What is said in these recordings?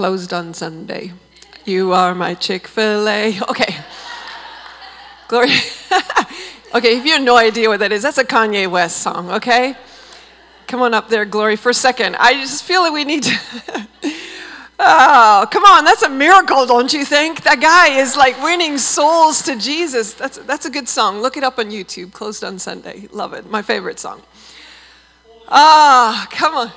closed on Sunday. You are my Chick fil A. Okay. Glory. okay, if you have no idea what that is, that's a Kanye West song, okay? Come on up there, Glory, for a second. I just feel like we need to. oh, come on, that's a miracle, don't you think? That guy is like winning souls to Jesus. That's, that's a good song. Look it up on YouTube, Closed on Sunday. Love it. My favorite song. Ah, oh, come on.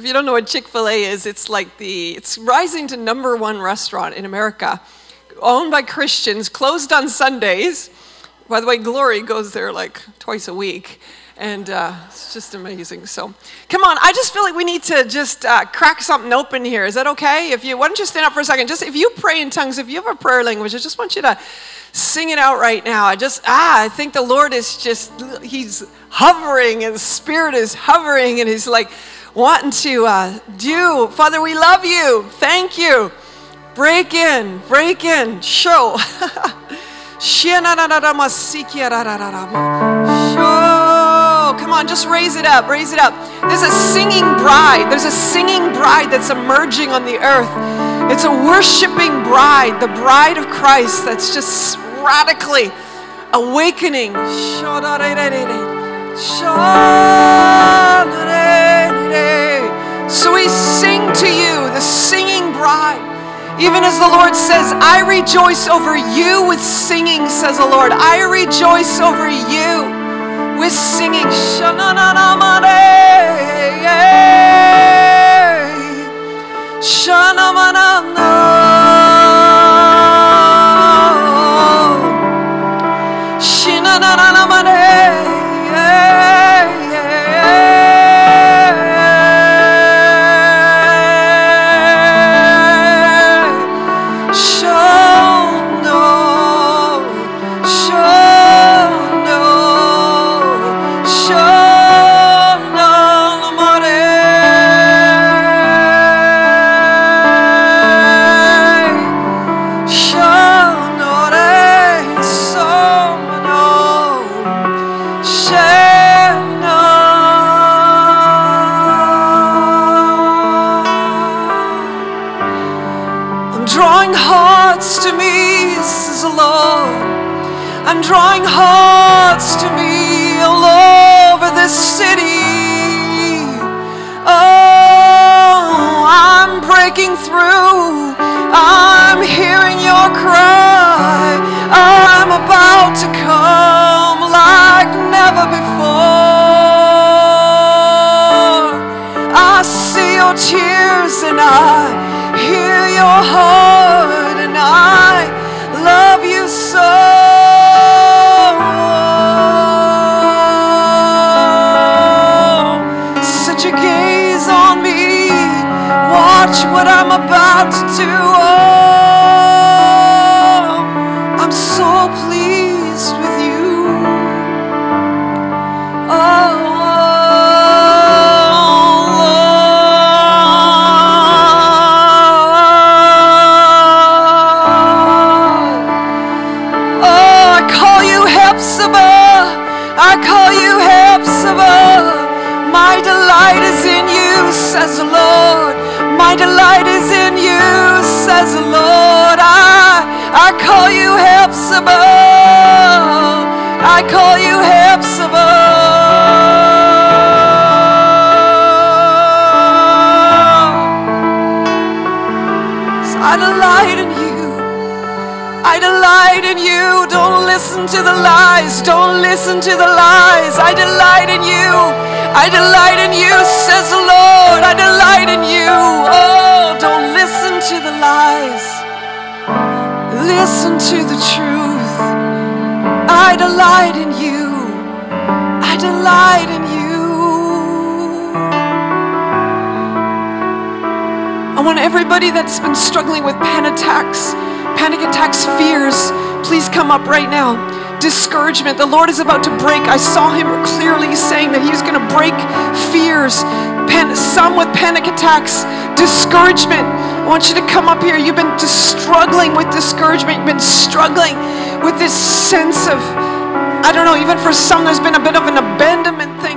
If you don't know what Chick-fil-A is, it's like the it's rising to number one restaurant in America, owned by Christians, closed on Sundays. By the way, Glory goes there like twice a week, and uh, it's just amazing. So, come on, I just feel like we need to just uh, crack something open here. Is that okay? If you why don't you stand up for a second? Just if you pray in tongues, if you have a prayer language, I just want you to sing it out right now. I just ah, I think the Lord is just He's hovering, and Spirit is hovering, and He's like wanting to uh, do. Father, we love you. Thank you. Break in, break in, show. Show. Come on, just raise it up, raise it up. There's a singing bride. There's a singing bride that's emerging on the earth. It's a worshiping bride, the bride of Christ that's just radically awakening. So we sing to you, the singing bride. Even as the Lord says, I rejoice over you with singing, says the Lord. I rejoice over you with singing. delight in you. I delight in you. Don't listen to the lies. Don't listen to the lies. I delight in you. I delight in you, says the Lord. I delight in you. Oh, don't listen to the lies. Listen to the truth. I delight in you. I delight in everybody that's been struggling with panic attacks, panic attacks, fears, please come up right now. Discouragement. The Lord is about to break. I saw Him clearly saying that He was going to break fears. Pan- some with panic attacks, discouragement. I want you to come up here. You've been struggling with discouragement. You've been struggling with this sense of, I don't know, even for some, there's been a bit of an abandonment thing.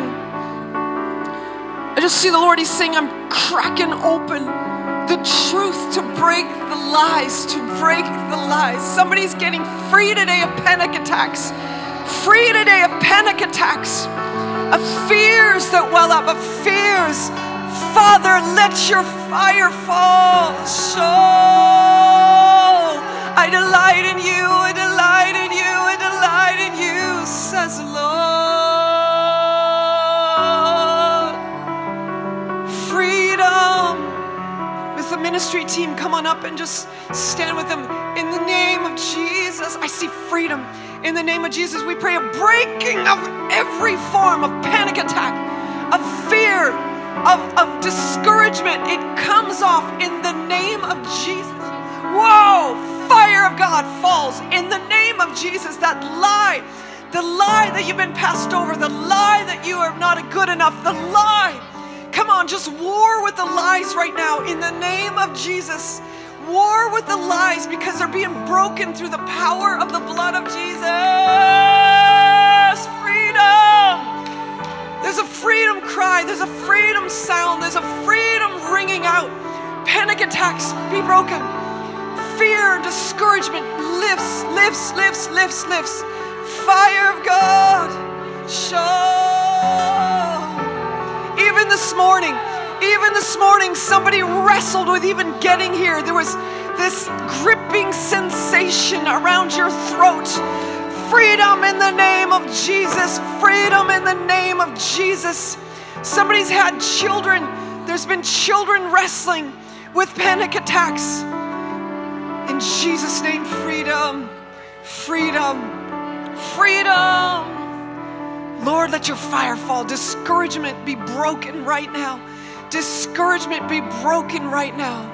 I just see the Lord, He's saying, I'm cracking open the truth to break the lies, to break the lies. Somebody's getting free today of panic attacks. Free today of panic attacks, of fears that well up, of fears. Father, let your fire fall. So I delight in you, I delight in you, I delight in you, says the Lord. Ministry team, come on up and just stand with them. In the name of Jesus, I see freedom. In the name of Jesus, we pray a breaking of every form of panic attack, of fear, of, of discouragement. It comes off in the name of Jesus. Whoa! Fire of God falls in the name of Jesus. That lie, the lie that you've been passed over, the lie that you are not good enough, the lie. Come on, just war with the lies right now in the name of Jesus. War with the lies because they're being broken through the power of the blood of Jesus. Freedom. There's a freedom cry, there's a freedom sound, there's a freedom ringing out. Panic attacks be broken. Fear, discouragement lifts, lifts, lifts, lifts, lifts. Fire of God, show. This morning, even this morning, somebody wrestled with even getting here. There was this gripping sensation around your throat Freedom in the name of Jesus. Freedom in the name of Jesus. Somebody's had children. There's been children wrestling with panic attacks. In Jesus' name, freedom, freedom, freedom. Lord, let your fire fall. Discouragement be broken right now. Discouragement be broken right now.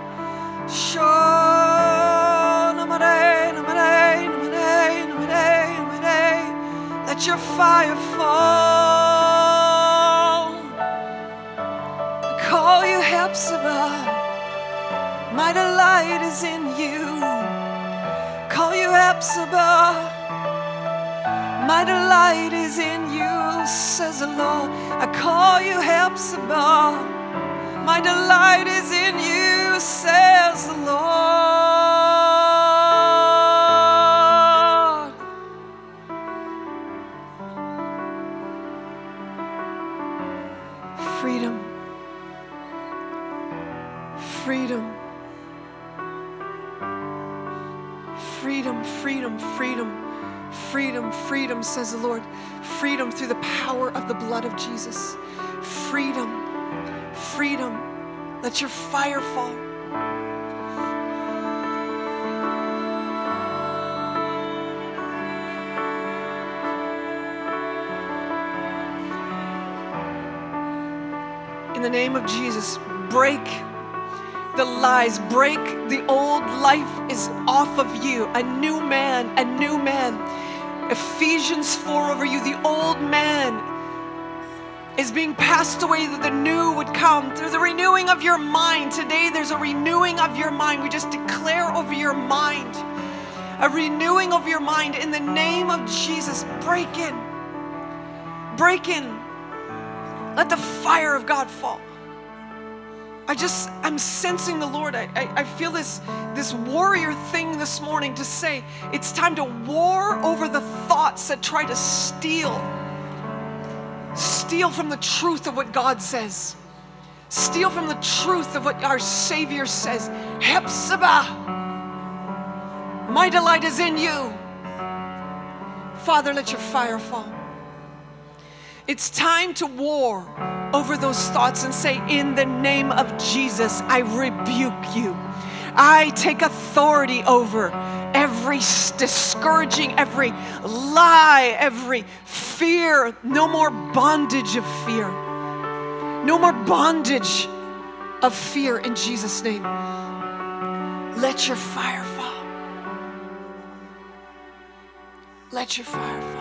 Let your fire fall. I call you Hephzibah. My delight is in you. Call you Hephzibah. My delight is in you, says the Lord. I call you Hephzibah. My delight is in you, says the Lord. freedom. Freedom, freedom, freedom, freedom, freedom, freedom, says the Lord. Freedom through the power of the blood of Jesus. Freedom, freedom. Let your fire fall. In the name of Jesus, break the lies, break the old life is off of you. A new man, a new man. Ephesians 4 over you, the old man is being passed away that the new would come through the renewing of your mind. Today, there's a renewing of your mind. We just declare over your mind a renewing of your mind in the name of Jesus. Break in, break in. Let the fire of God fall. I just, I'm sensing the Lord. I, I, I, feel this, this warrior thing this morning to say it's time to war over the thoughts that try to steal, steal from the truth of what God says, steal from the truth of what our Savior says. Hephzibah, my delight is in you. Father, let your fire fall. It's time to war over those thoughts and say, In the name of Jesus, I rebuke you. I take authority over every discouraging, every lie, every fear. No more bondage of fear. No more bondage of fear in Jesus' name. Let your fire fall. Let your fire fall.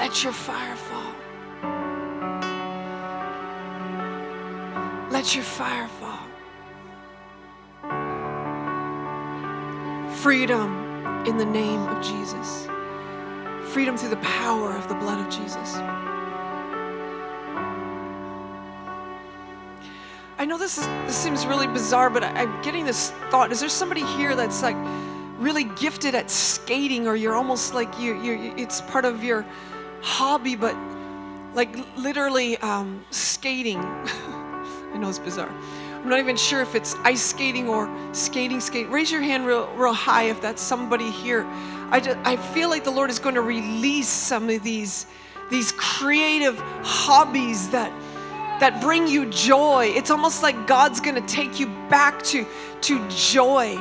Let your fire fall. Let your fire fall. Freedom in the name of Jesus. Freedom through the power of the blood of Jesus. I know this is this seems really bizarre, but I, am getting this thought. Is there somebody here that's like really gifted at skating, or you're almost like you you it's part of your hobby, but like literally um, skating. I know it's bizarre. I'm not even sure if it's ice skating or skating skate. Raise your hand real, real high if that's somebody here. I, just, I feel like the Lord is going to release some of these, these creative hobbies that that bring you joy. It's almost like God's going to take you back to, to joy.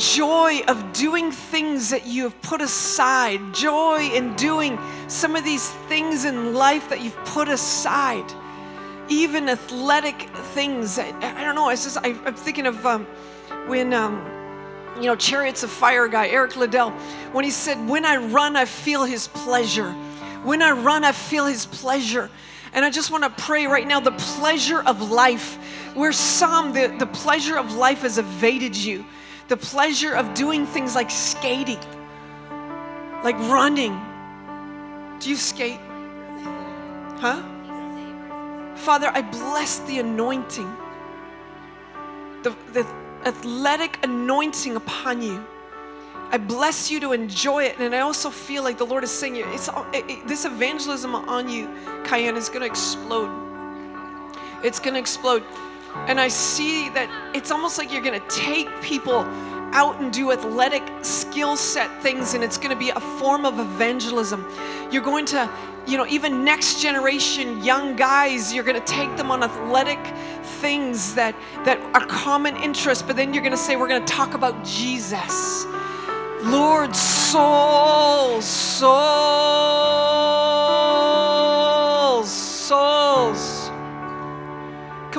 Joy of doing things that you have put aside, joy in doing some of these things in life that you've put aside, even athletic things. I, I don't know, it's just, I, am thinking of um, when. Um, you know, Chariots of Fire guy, Eric Liddell, when he said, When I run, I feel his pleasure. When I run, I feel his pleasure. And I just want to pray right now the pleasure of life, where some, the, the pleasure of life has evaded you, the pleasure of doing things like skating, like running. Do you skate? Huh? Father, I bless the anointing, the, the athletic anointing upon you. I bless you to enjoy it. And I also feel like the Lord is saying, it's, it, it, this evangelism on you, Cayenne, is going to explode. It's going to explode. And I see that it's almost like you're going to take people out and do athletic skill set things, and it's going to be a form of evangelism. You're going to, you know, even next generation young guys, you're going to take them on athletic things that that are common interest, but then you're going to say, we're going to talk about Jesus Lord, soul, souls,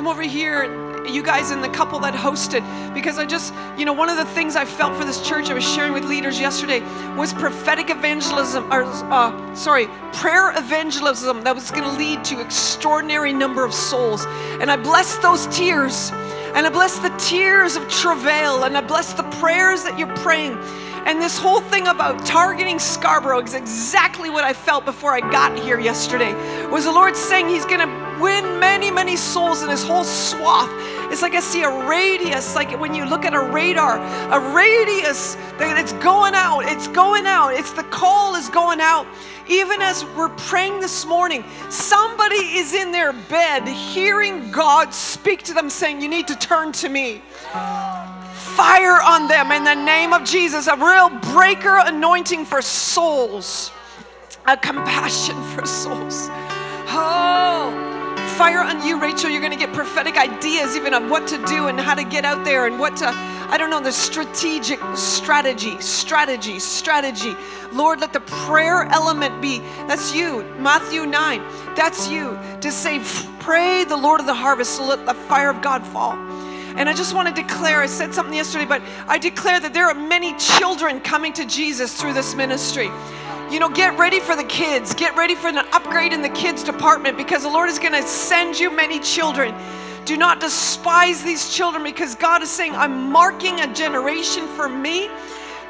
Come over here, you guys and the couple that hosted, because I just, you know, one of the things I felt for this church, I was sharing with leaders yesterday, was prophetic evangelism, or uh, sorry, prayer evangelism that was going to lead to extraordinary number of souls. And I bless those tears, and I bless the tears of travail, and I bless the prayers that you're praying. And this whole thing about targeting Scarborough is exactly what I felt before I got here yesterday. Was the Lord saying He's going to win many, many souls in this whole swath. It's like I see a radius, like when you look at a radar, a radius that it's going out, it's going out, it's the call is going out. Even as we're praying this morning, somebody is in their bed hearing God speak to them saying, You need to turn to me fire on them in the name of Jesus, a real breaker anointing for souls, a compassion for souls. Oh, fire on you, Rachel. You're going to get prophetic ideas even on what to do and how to get out there and what to, I don't know, the strategic strategy, strategy, strategy. Lord, let the prayer element be, that's you, Matthew 9, that's you, to say, pray the Lord of the harvest, so let the fire of God fall. And I just want to declare, I said something yesterday, but I declare that there are many children coming to Jesus through this ministry. You know, get ready for the kids. Get ready for an upgrade in the kids department because the Lord is going to send you many children. Do not despise these children because God is saying, I'm marking a generation for me.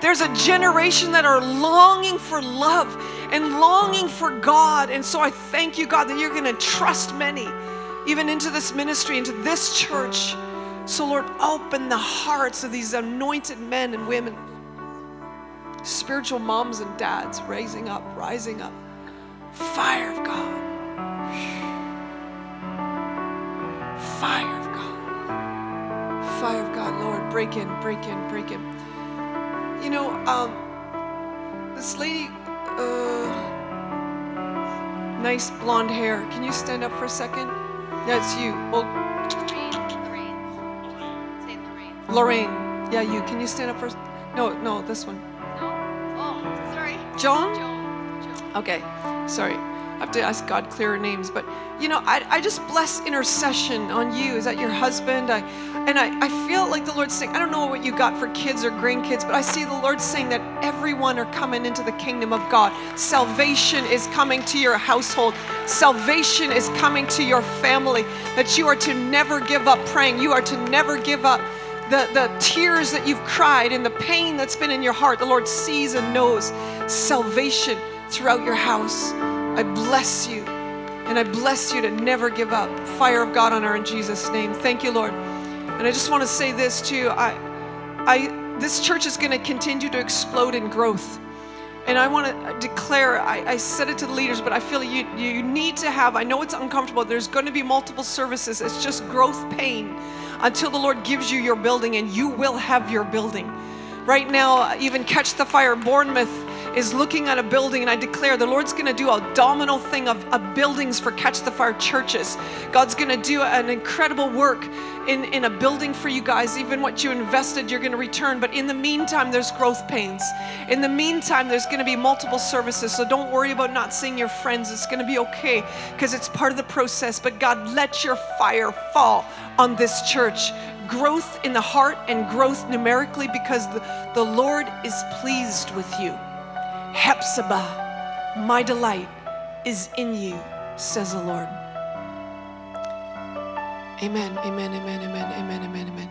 There's a generation that are longing for love and longing for God. And so I thank you, God, that you're going to trust many, even into this ministry, into this church. So, Lord, open the hearts of these anointed men and women, spiritual moms and dads raising up, rising up. Fire of God. Fire of God. Fire of God, Lord, break in, break in, break in. You know, um, this lady, uh, nice blonde hair. Can you stand up for a second? That's you. Well, Lorraine. Yeah, you. Can you stand up first? No, no, this one. Oh. Joan. Okay. Sorry. I have to ask God clearer names. But, you know, I, I just bless intercession on you. Is that your husband? I, and I, I feel like the Lord's saying, I don't know what you got for kids or grandkids, but I see the Lord saying that everyone are coming into the kingdom of God. Salvation is coming to your household. Salvation is coming to your family. That you are to never give up praying. You are to never give up the, the tears that you've cried and the pain that's been in your heart, the Lord sees and knows salvation throughout your house. I bless you. And I bless you to never give up. Fire of God on her in Jesus' name. Thank you, Lord. And I just want to say this to you. I, I, this church is going to continue to explode in growth. And I want to declare, I, I, said it to the leaders, but I feel you, you need to have, I know it's uncomfortable, there's going to be multiple services. It's just growth pain until the Lord gives you your building, and you will have your building. Right now, even Catch the Fire Bournemouth is looking at a building, and I declare the Lord's going to do a domino thing of, of, buildings for Catch the Fire churches. God's going to do an incredible work in, in a building for you guys. Even what you invested, you're going to return. But in the meantime, there's growth pains. In the meantime, there's going to be multiple services. So don't worry about not seeing your friends. It's going to be okay because it's part of the process. But God, let your fire fall on this church growth in the heart and growth numerically because the, the Lord is pleased with you. Hephzibah, my delight is in you, says the Lord. Amen, amen, amen, amen, amen, amen, amen.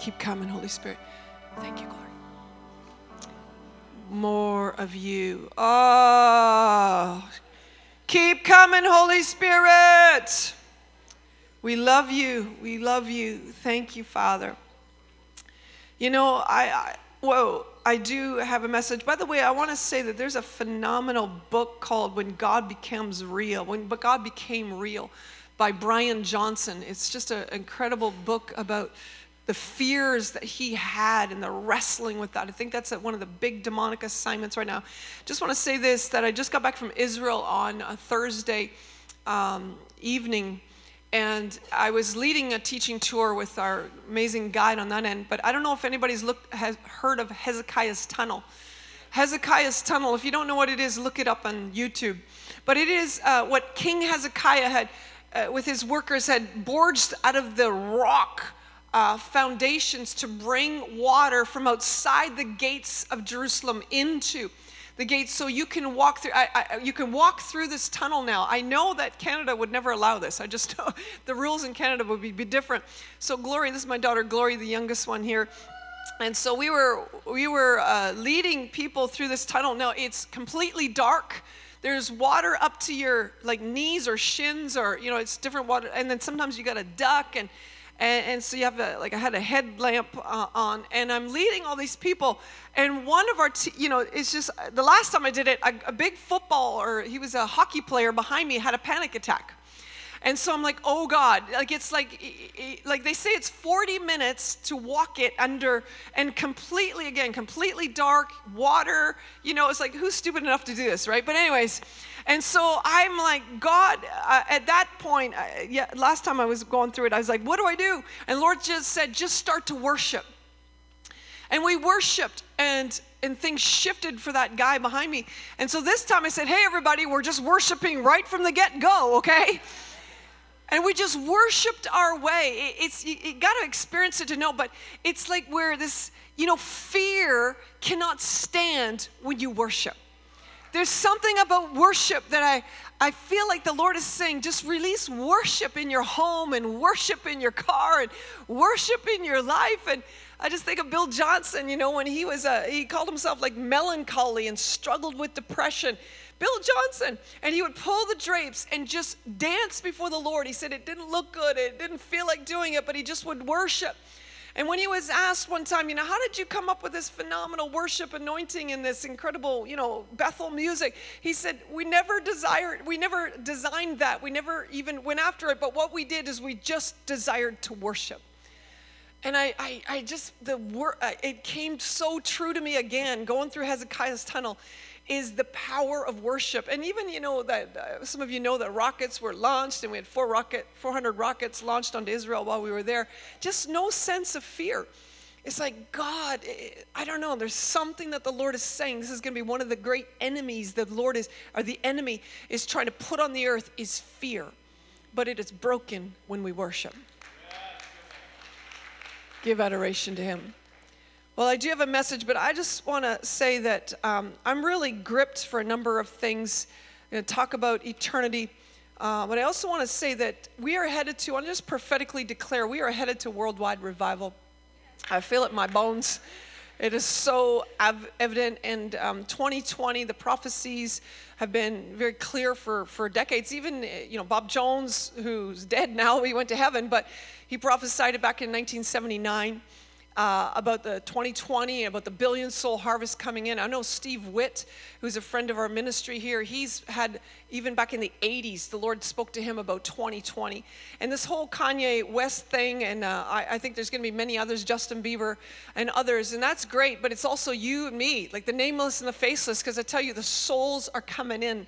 Keep coming, Holy Spirit. Thank you, glory. More of you. Oh, keep coming, Holy Spirit. We love you. We love you. Thank you, Father. You know, I, I whoa, I do have a message. By the way, I want to say that there's a phenomenal book called When God Becomes Real, When God Became Real by Brian Johnson. It's just an incredible book about the fears that he had and the wrestling with that. I think that's one of the big demonic assignments right now. Just want to say this that I just got back from Israel on a Thursday um, evening and I was leading a teaching tour with our amazing guide on that end. But I don't know if anybody's looked has heard of Hezekiah's tunnel. Hezekiah's tunnel. If you don't know what it is, look it up on YouTube. But it is uh, what King Hezekiah had, uh, with his workers, had forged out of the rock. Uh, foundations to bring water from outside the gates of Jerusalem into the gates so you can walk through I, I, you can walk through this tunnel now. I know that canada would never allow this. I just know the rules in canada would be, be different. So glory this is my daughter glory the youngest one here. And so we were we were uh, leading people through this tunnel. Now it's completely dark. There's water up to your like knees or shins or you know it's different water. And then sometimes you got to duck and and, and, so you have a, like I had a headlamp uh, on, and I'm leading all these people. And one of our, t- you know, it's just the last time I did it, a, a big football or he was a hockey player behind me had a panic attack. And so I'm like, oh God, like it's like, like they say it's 40 minutes to walk it under and completely, again, completely dark, water, you know, it's like, who's stupid enough to do this, right? But, anyways, and so I'm like, God, uh, at that point, uh, yeah, last time I was going through it, I was like, what do I do? And Lord just said, just start to worship. And we worshiped and and things shifted for that guy behind me. And so this time I said, "Hey everybody, we're just worshiping right from the get-go, okay?" And we just worshiped our way. It's you, you got to experience it to know, but it's like where this, you know, fear cannot stand when you worship. There's something about worship that I I feel like the Lord is saying, just release worship in your home and worship in your car and worship in your life. And I just think of Bill Johnson, you know, when he was, a, he called himself like melancholy and struggled with depression. Bill Johnson. And he would pull the drapes and just dance before the Lord. He said it didn't look good, it didn't feel like doing it, but he just would worship. And when he was asked one time, you know, how did you come up with this phenomenal worship anointing and this incredible, you know, Bethel music? He said, we never desired, we never designed that. We never even went after it. But what we did is we just desired to worship. And I, I, I just, the word, it came so true to me again, going through Hezekiah's tunnel is the power of worship. And even, you know, that uh, some of you know that rockets were launched and we had four rocket, 400 rockets launched onto Israel while we were there. Just no sense of fear. It's like, God, I don't know. There's something that the Lord is saying. This is going to be one of the great enemies that the Lord is, or the enemy is trying to put on the earth is fear. But it is broken when we worship. Give adoration to Him. Well, I do have a message, but I just want to say that um, I'm really gripped for a number of things. I'm going to talk about eternity. Uh, but I also want to say that we are headed to, I want to just prophetically declare, we are headed to worldwide revival. I feel it in my bones. It is so ev- evident. And um, 2020, the prophecies have been very clear for, for decades. Even, uh, you know, Bob Jones, who's dead now, he went to heaven, but he prophesied it back in 1979 uh, about the 2020, about the billion soul harvest coming in. I know Steve Witt, who's a friend of our ministry here, he's had, even back in the 80s, the Lord spoke to him about 2020. And this whole Kanye West thing, and uh, I, I think there's going to be many others, Justin Bieber and others, and that's great, but it's also you and me, like the nameless and the faceless, because I tell you, the souls are coming in.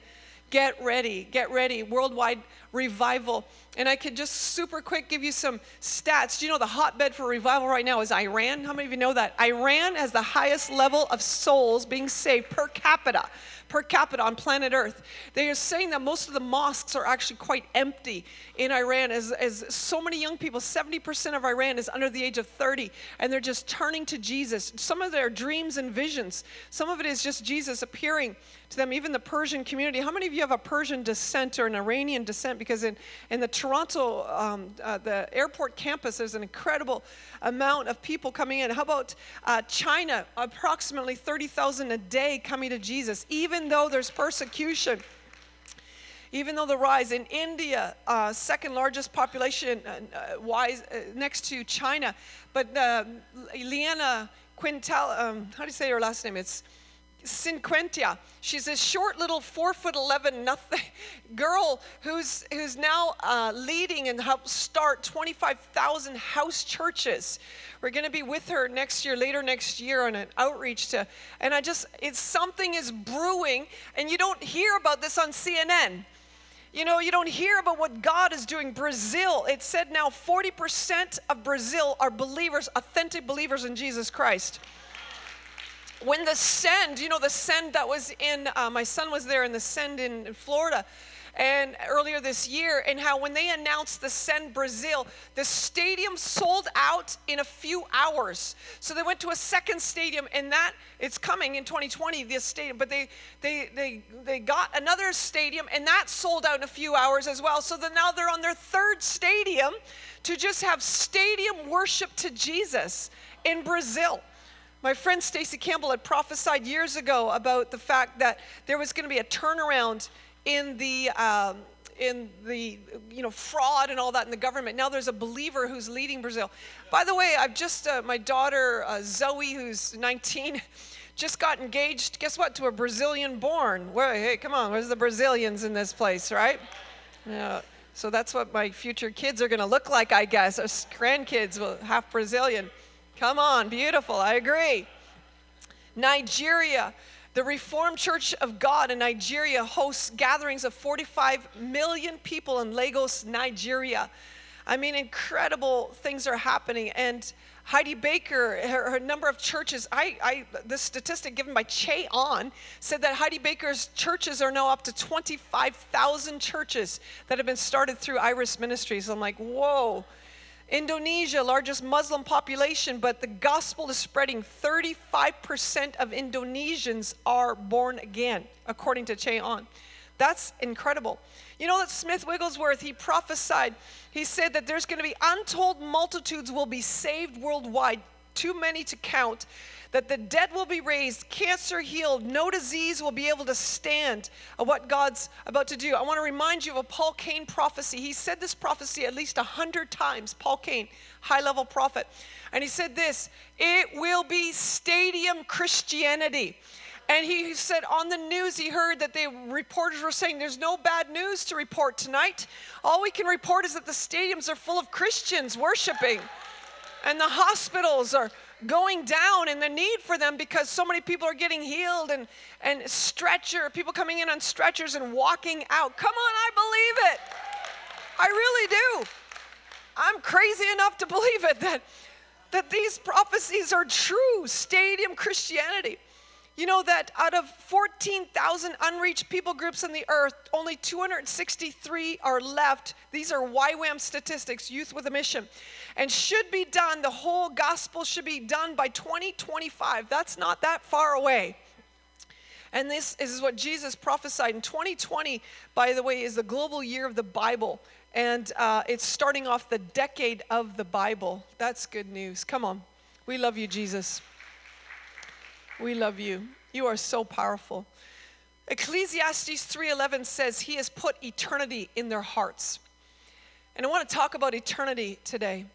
Get ready, get ready. Worldwide revival. And I could just super quick give you some stats. Do you know the hotbed for revival right now is Iran? How many of you know that? Iran has the highest level of souls being saved per capita per capita on planet Earth. They are saying that most of the mosques are actually quite empty in Iran, as, as so many young people, 70% of Iran is under the age of 30, and they're just turning to Jesus. Some of their dreams and visions, some of it is just Jesus appearing to them, even the Persian community. How many of you have a Persian descent or an Iranian descent? Because in, in the Toronto, um, uh, the airport campus, there's an incredible amount of people coming in. How about uh, China? Approximately 30,000 a day coming to Jesus, even though there's persecution even though the rise in India, uh, second largest population uh, uh wise, uh, next to China, but uh, Liana Quintal, um, how do you say her last name? It's Cinquanta. She's a short little four foot eleven nothing girl who's who's now uh, leading and helped start 25,000 house churches. We're going to be with her next year, later next year, on an outreach to. And I just, it's something is brewing, and you don't hear about this on CNN. You know, you don't hear about what God is doing. Brazil, it said now 40% of Brazil are believers, authentic believers in Jesus Christ when the send, you know, the send that was in, uh, my son was there in the send in, in Florida and earlier this year and how when they announced the send brazil the stadium sold out in a few hours. So they went to a second stadium and that it's coming in 2020 this stadium but they they they they got another stadium and that sold out in a few hours as well. So then now they're on their third stadium to just have stadium worship to jesus in brazil my friend Stacy Campbell had prophesied years ago about the fact that there was going to be a turnaround in the um, in the you know fraud and all that in the government. Now there's a believer who's leading Brazil. By the way, I've just uh, my daughter uh, Zoe, who's 19, just got engaged. Guess what? To a Brazilian born. Where, hey, come on, where's the Brazilians in this place, right? Yeah. So that's what my future kids are going to look like, I guess. Our grandkids will half Brazilian. Come on, beautiful. I agree. Nigeria. The Reformed Church of God in Nigeria hosts gatherings of 45 million people in Lagos, Nigeria. I mean, incredible things are happening. And Heidi Baker, her, her number of churches, I, I, the statistic given by Ché Ahn said that Heidi Baker's churches are now up to 25,000 churches that have been started through Iris Ministries. I'm like, whoa Indonesia, largest Muslim population, but the gospel is spreading. 35% of Indonesians are born again, according to Ché Ahn. That's incredible. You know that Smith Wigglesworth, he prophesied, he said that there's going to be untold multitudes will be saved worldwide, too many to count that the dead will be raised, cancer healed, no disease will be able to stand uh, what God's about to do. I want to remind you of a Paul Cain prophecy. He said this prophecy at least a hundred times. Paul Cain, high level prophet. And he said this it will be stadium Christianity. And he said on the news, he heard that the reporters were saying, There's no bad news to report tonight. All we can report is that the stadiums are full of Christians worshiping, and the hospitals are going down and the need for them because so many people are getting healed and, and stretcher, people coming in on stretchers and walking out. Come on, I believe it. I really do. I'm crazy enough to believe it that, that these prophecies are true. Stadium Christianity. You know that out of 14,000 unreached people groups on the earth, only 263 are left. These are YWAM statistics, Youth with a Mission. And should be done, the whole gospel should be done by 2025. That's not that far away. And this is what Jesus prophesied. In 2020, by the way, is the global year of the Bible. And uh, it's starting off the decade of the Bible. That's good news. Come on. We love you, Jesus. We love you. You are so powerful. Ecclesiastes 3:11 says he has put eternity in their hearts. And I want to talk about eternity today.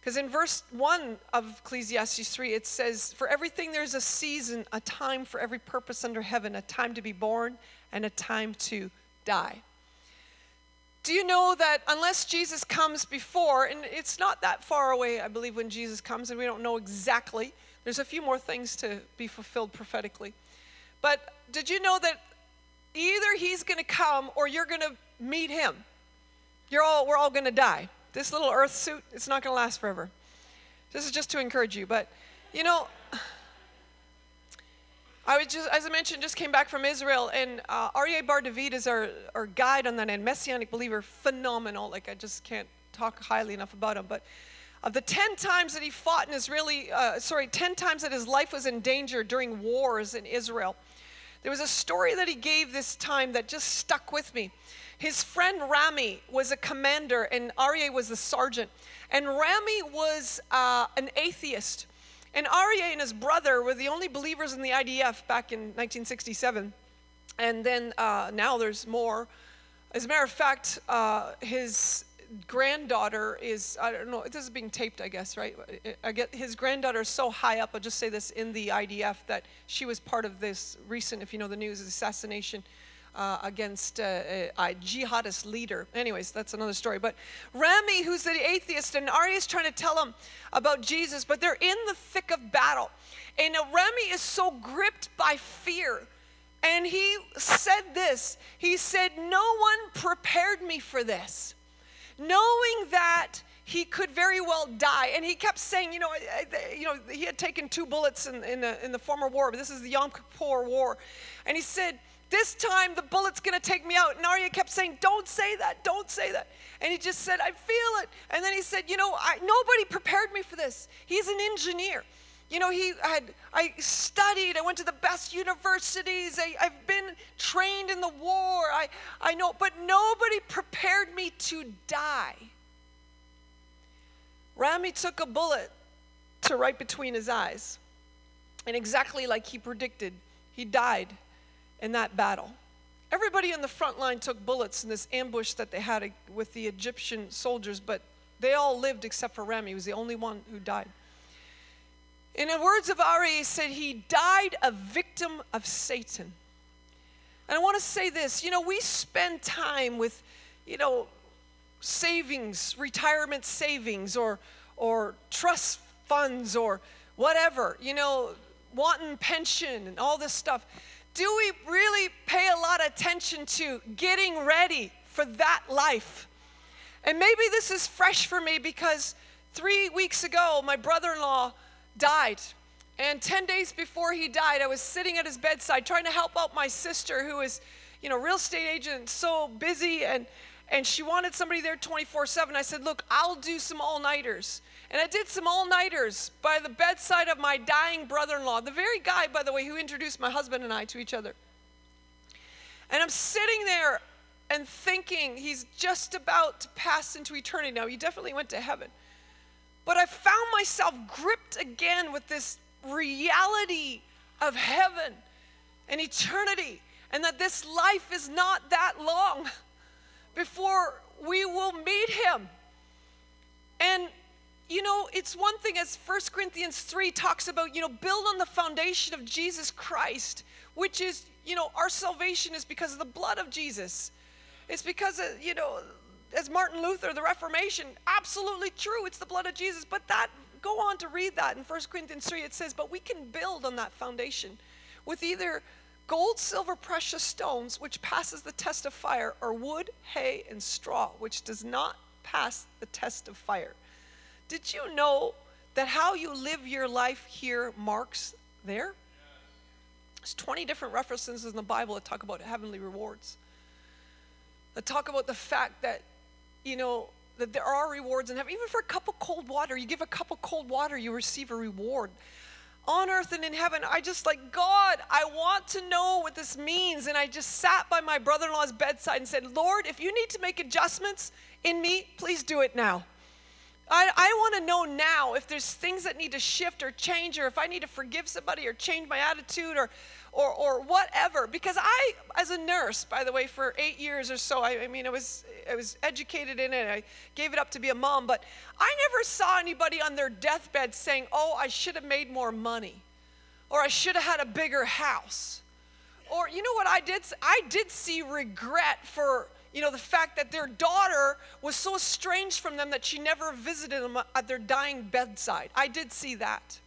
Because in verse 1 of Ecclesiastes 3, it says, For everything there's a season, a time for every purpose under heaven, a time to be born and a time to die. Do you know that unless Jesus comes before, and it's not that far away, I believe, when Jesus comes, and we don't know exactly, there's a few more things to be fulfilled prophetically. But did you know that either he's going to come or you're going to meet him? You're all, we're all going to die. This little earth suit, it's not going to last forever. This is just to encourage you. But, you know, I was just, as I mentioned, just came back from Israel, and uh, Aryeh Bar David is our, our guide on that end. Messianic believer, phenomenal. Like, I just can't talk highly enough about him. But of the 10 times that he fought in Israeli, uh, sorry, 10 times that his life was in danger during wars in Israel, there was a story that he gave this time that just stuck with me. His friend Rami was a commander, and Aryeh was the sergeant. And Rami was uh, an atheist. And Aryeh and his brother were the only believers in the IDF back in 1967. And then uh, now there's more. As a matter of fact, uh, his granddaughter is, I don't know, this is being taped, I guess, right? I get his granddaughter is so high up, I'll just say this, in the IDF that she was part of this recent, if you know the news, assassination uh, against uh, a, a, jihadist leader. Anyways, that's another story. But Rami, who's the atheist, and Aryeh is trying to tell him about Jesus, but they're in the thick of battle. And Rami is so gripped by fear. And he said this He said, No one prepared me for this. Knowing that he could very well die. And he kept saying, you know, you know, he had taken two bullets in, in, the, in the former war, but this is the Yom Kippur War. And he said, this time the bullet's gonna take me out. And Aryeh kept saying, Don't say that, don't say that. And he just said, I feel it. And then he said, You know, I, nobody prepared me for this. He's an engineer. You know, he had, I studied, I went to the best universities, I, have been trained in the war, I, I know, but nobody prepared me to die. Rami took a bullet to right between his eyes. And exactly like he predicted, he died in that battle. Everybody in the front line took bullets in this ambush that they had with the Egyptian soldiers, but they all lived except for Rami. He was the only one who died. In the words of Ari, he said he died a victim of Satan. And I want to say this you know, we spend time with, you know, savings, retirement savings, or, or trust funds, or whatever, you know, wanting pension and all this stuff do we really pay a lot of attention to getting ready for that life? And maybe this is fresh for me because three weeks ago, my brother in law died. And 10 days before he died, I was sitting at his bedside trying to help out my sister, who is, you know, real estate agent, so busy. And and she wanted somebody there 24 7. I said, Look, I'll do some all nighters. And I did some all nighters by the bedside of my dying brother in law, the very guy, by the way, who introduced my husband and I to each other. And I'm sitting there and thinking he's just about to pass into eternity. Now, he definitely went to heaven. But I found myself gripped again with this reality of heaven and eternity, and that this life is not that long before we will meet him. And you know, it's one thing as 1 Corinthians 3 talks about, you know, build on the foundation of Jesus Christ, which is, you know, our salvation is because of the blood of Jesus. It's because, of, you know, as Martin Luther, the Reformation, absolutely true, it's the blood of Jesus. But that, go on to read that in 1 Corinthians 3, it says, but we can build on that foundation with either gold, silver, precious stones, which passes the test of fire, or wood, hay, and straw, which does not pass the test of fire. Did you know that how you live your life here marks there? There's 20 different references in the Bible that talk about heavenly rewards. That talk about the fact that, you know, that there are rewards in heaven. Even for a cup of cold water, you give a cup of cold water, you receive a reward on earth and in heaven. I just like, God, I want to know what this means. And I just sat by my brother in law's bedside and said, Lord, if you need to make adjustments in me, please do it now. I, I want to know now if there's things that need to shift or change, or if I need to forgive somebody or change my attitude or, or, or whatever. Because I, as a nurse, by the way, for eight years or so, I, I mean, I was, I was educated in it. I gave it up to be a mom, but I never saw anybody on their deathbed saying, oh, I should have made more money, or I should have had a bigger house. Or, you know what I did? I did see regret for you know, the fact that their daughter was so estranged from them that she never visited them at their dying bedside. I did see that.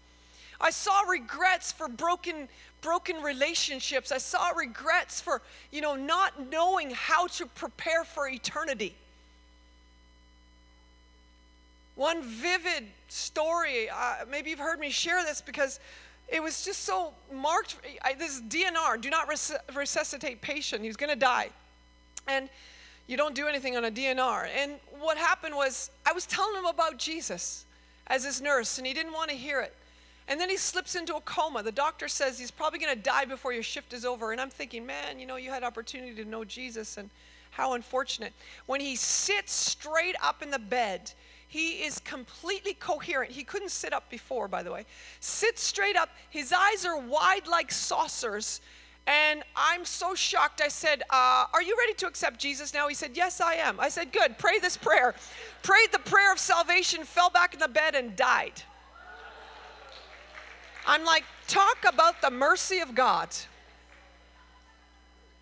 I saw regrets for broken broken relationships. I saw regrets for, you know, not knowing how to prepare for eternity. One vivid story, uh, maybe you've heard me share this because it was just so marked. I, this DNR, do not res- resuscitate patient. He's going to die. And you don't do anything on a DNR. And what happened was, I was telling him about Jesus as his nurse, and he didn't want to hear it. And then he slips into a coma. The doctor says he's probably going to die before your shift is over. And I'm thinking, man, you know, you had opportunity to know Jesus, and how unfortunate. When he sits straight up in the bed, he is completely coherent. He couldn't sit up before, by the way. Sits straight up. His eyes are wide like saucers. And I'm so shocked. I said, uh, Are you ready to accept Jesus now? He said, Yes, I am. I said, Good, pray this prayer. Prayed the prayer of salvation, fell back in the bed, and died. I'm like, Talk about the mercy of God.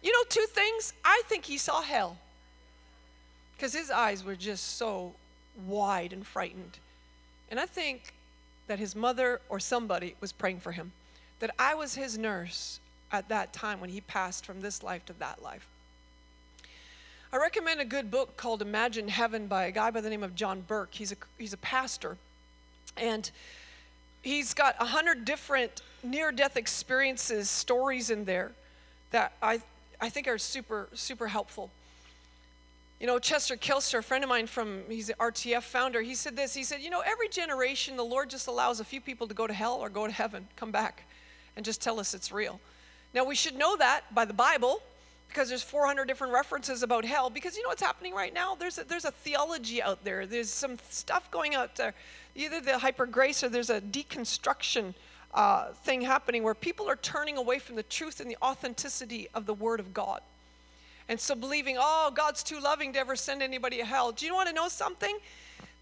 You know, two things. I think he saw hell because his eyes were just so wide and frightened. And I think that his mother or somebody was praying for him, that I was his nurse at that time when he passed from this life to that life. I recommend a good book called Imagine Heaven by a guy by the name of John Burke. He's a, he's a pastor. And he's got a hundred different near death experiences, stories in there that I, I think are super, super helpful. You know, Chester Kylstra, a friend of mine from, he's the RTF founder, he said this. He said, You know, every generation, the Lord just allows a few people to go to hell or go to heaven, come back, and just tell us it's real. Now, we should know that by the Bible because there's 400 different references about hell because you know what's happening right now? There's a, there's a theology out there. There's some stuff going out there. Either the hyper grace or there's a deconstruction uh, thing happening where people are turning away from the truth and the authenticity of the word of god. And so believing oh god's too loving to ever send anybody to hell. Do you want to know something?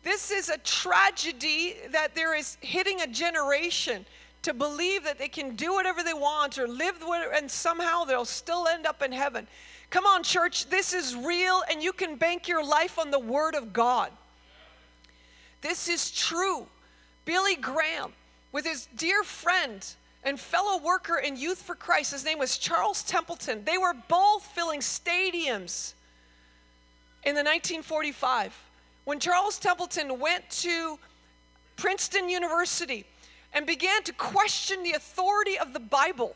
This is a tragedy that there is hitting a generation to believe that they can do whatever they want or live whatever, and somehow they'll still end up in heaven. Come on, church, this is real, and you can bank your life on the Word of God. This is true. Billy Graham, with his dear friend and fellow worker in Youth for Christ, his name was Charles Templeton, they were both filling stadiums in the 1945. When Charles Templeton went to Princeton University, and began to question the authority of the Bible.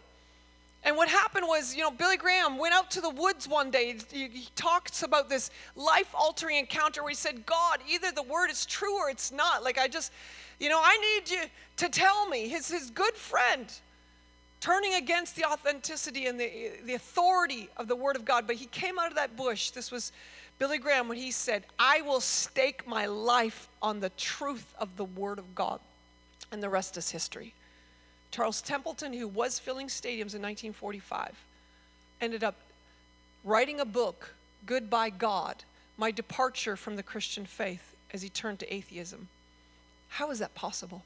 And what happened was, you know, Billy Graham went out to the woods one day. He, he talks about this life altering encounter where he said, God, either the word is true or it's not. Like, I just, you know, I need you to tell me. His, his good friend turning against the authenticity and the, the authority of the word of God. But he came out of that bush. This was Billy Graham when he said, I will stake my life on the truth of the word of God and the rest is history. Charles Templeton, who was filling stadiums in 1945, ended up writing a book, Goodbye God My Departure from the Christian Faith, as he turned to atheism. How is that possible?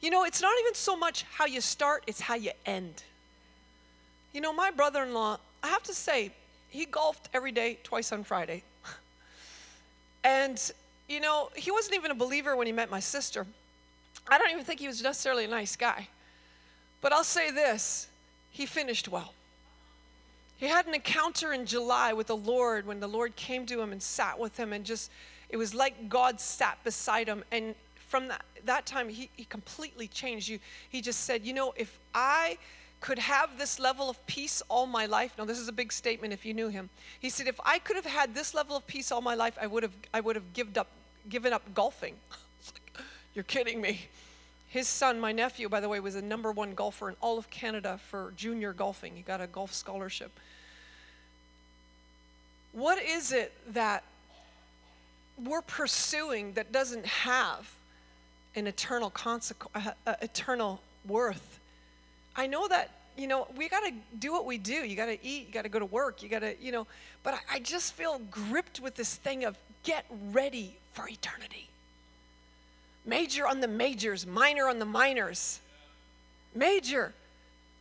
You know, it's not even so much how you start, it's how you end. You know, my brother in law, I have to say, he golfed every day, twice on Friday. and, you know, he wasn't even a believer when he met my sister. I don't even think he was necessarily a nice guy. But I'll say this he finished well. He had an encounter in July with the Lord when the Lord came to him and sat with him, and just, it was like God sat beside him. And from that, that time, he, he completely changed. You, he just said, You know, if I could have this level of peace all my life, now this is a big statement if you knew him. He said, If I could have had this level of peace all my life, I would have, I would have given up, given up golfing. You're kidding me. His son, my nephew, by the way, was a number one golfer in all of Canada for junior golfing. He got a golf scholarship. What is it that we're pursuing that doesn't have an eternal consequence, uh, uh, eternal worth. I know that you know we got to do what we do. You got to eat. You got to go to work. You got to you know. But I, I just feel gripped with this thing of get ready for eternity. Major on the majors, minor on the minors. Major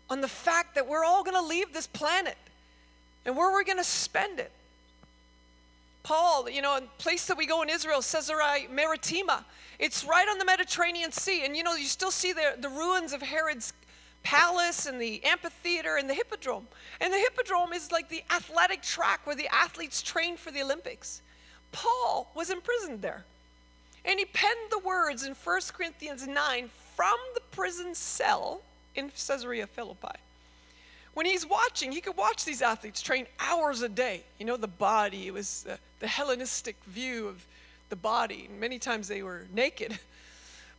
on the fact that we're all going to leave this planet and where we're going to spend it. Paul, you know, a place that we go in Israel, Caesarea Maritima, it's right on the Mediterranean Sea. And you know, you still see the, the ruins of Herod's palace and the amphitheater and the hippodrome. And the hippodrome is like the athletic track where the athletes train for the Olympics. Paul was imprisoned there. And he penned the words in 1 Corinthians 9 from the prison cell in Caesarea Philippi. When he's watching, he could watch these athletes train hours a day. You know, the body, it was the, the Hellenistic view of the body. Many times they were naked.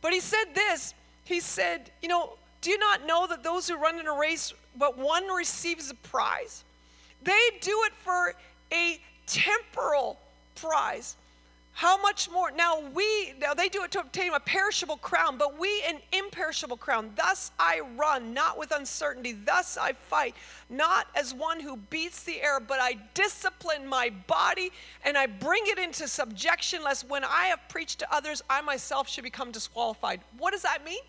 But he said this He said, You know, do you not know that those who run in a race, but one receives a prize? They do it for a temporal prize. How much more? Now we, now they do it to obtain a perishable crown, but we an imperishable crown. Thus I run, not with uncertainty. Thus I fight, not as one who beats the air, but I discipline my body and I bring it into subjection, lest when I have preached to others, I myself should become disqualified. What does that mean?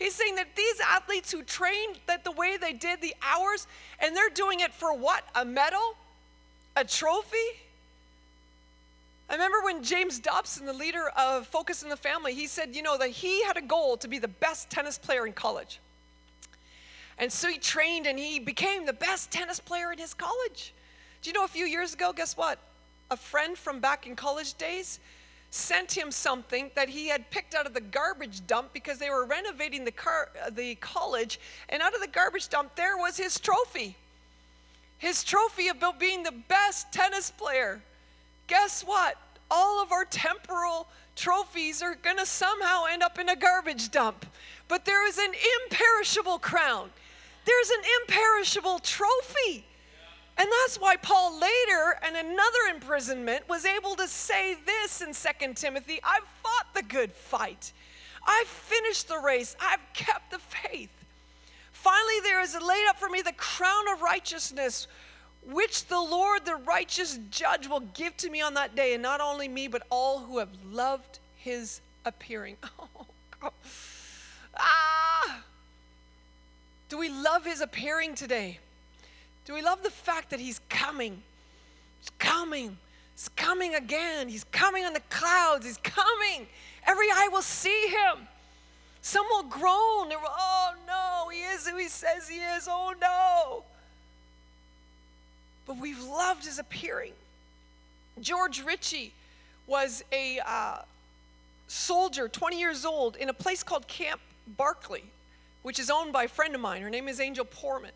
He's saying that these athletes who trained that the way they did the hours, and they're doing it for what? A medal? A trophy? I remember when James Dobson, the leader of Focus in the Family, he said, you know, that he had a goal to be the best tennis player in college. And so he trained and he became the best tennis player in his college. Do you know a few years ago, guess what? A friend from back in college days sent him something that he had picked out of the garbage dump because they were renovating the, car, uh, the college. And out of the garbage dump, there was his trophy. His trophy about being the best tennis player guess what? All of our temporal trophies are going to somehow end up in a garbage dump. But there is an imperishable crown, there's an imperishable trophy. And that's why Paul later, in another imprisonment, was able to say this in 2 Timothy I've fought the good fight. I've finished the race. I've kept the faith. Finally, there is laid up for me the crown of righteousness which the Lord, the righteous judge, will give to me on that day, and not only me, but all who have loved his appearing. Oh, God. Ah! Do we love his appearing today? Do we love the fact that he's coming? He's coming. He's coming again. He's coming on the clouds. He's coming. Every eye will see him. Some will groan. Will, oh no, he is who he says he is. Oh no but we've loved his appearing. George Ritchie was a uh, soldier, 20 years old, in a place called Camp Barkeley, which is owned by a friend of mine. Her name is Angel Portman.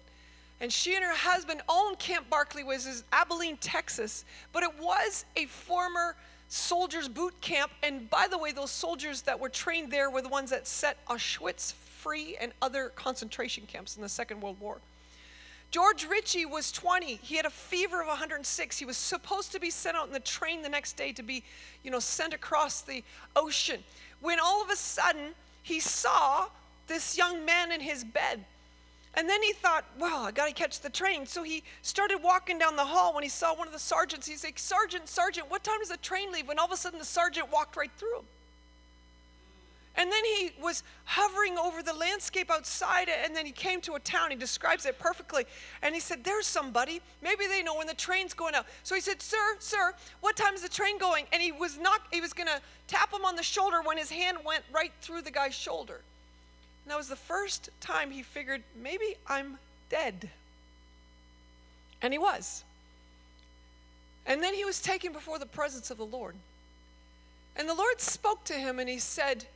And she and her husband owned Camp Barkeley, which is Abilene, Texas. But it was a former soldiers' boot camp. And by the way, those soldiers that were trained there were the ones that set Auschwitz free and other concentration camps in the Second World War. George Ritchie was 20. He had a fever of 106. He was supposed to be sent out in the train the next day to be, you know, sent across the ocean. When all of a sudden he saw this young man in his bed. And then he thought, well, I got to catch the train. So he started walking down the hall when he saw one of the sergeants. He's like, Sergeant, Sergeant, what time does the train leave? When all of a sudden the sergeant walked right through him. And then he was hovering over the landscape outside, and then he came to a town. He describes it perfectly. And he said, There's somebody. Maybe they know when the train's going out. So he said, Sir, sir, what time is the train going? And he was not, he was going to tap him on the shoulder when his hand went right through the guy's shoulder. And that was the first time he figured, Maybe I'm dead. And he was. And then he was taken before the presence of the Lord. And the Lord spoke to him and he said,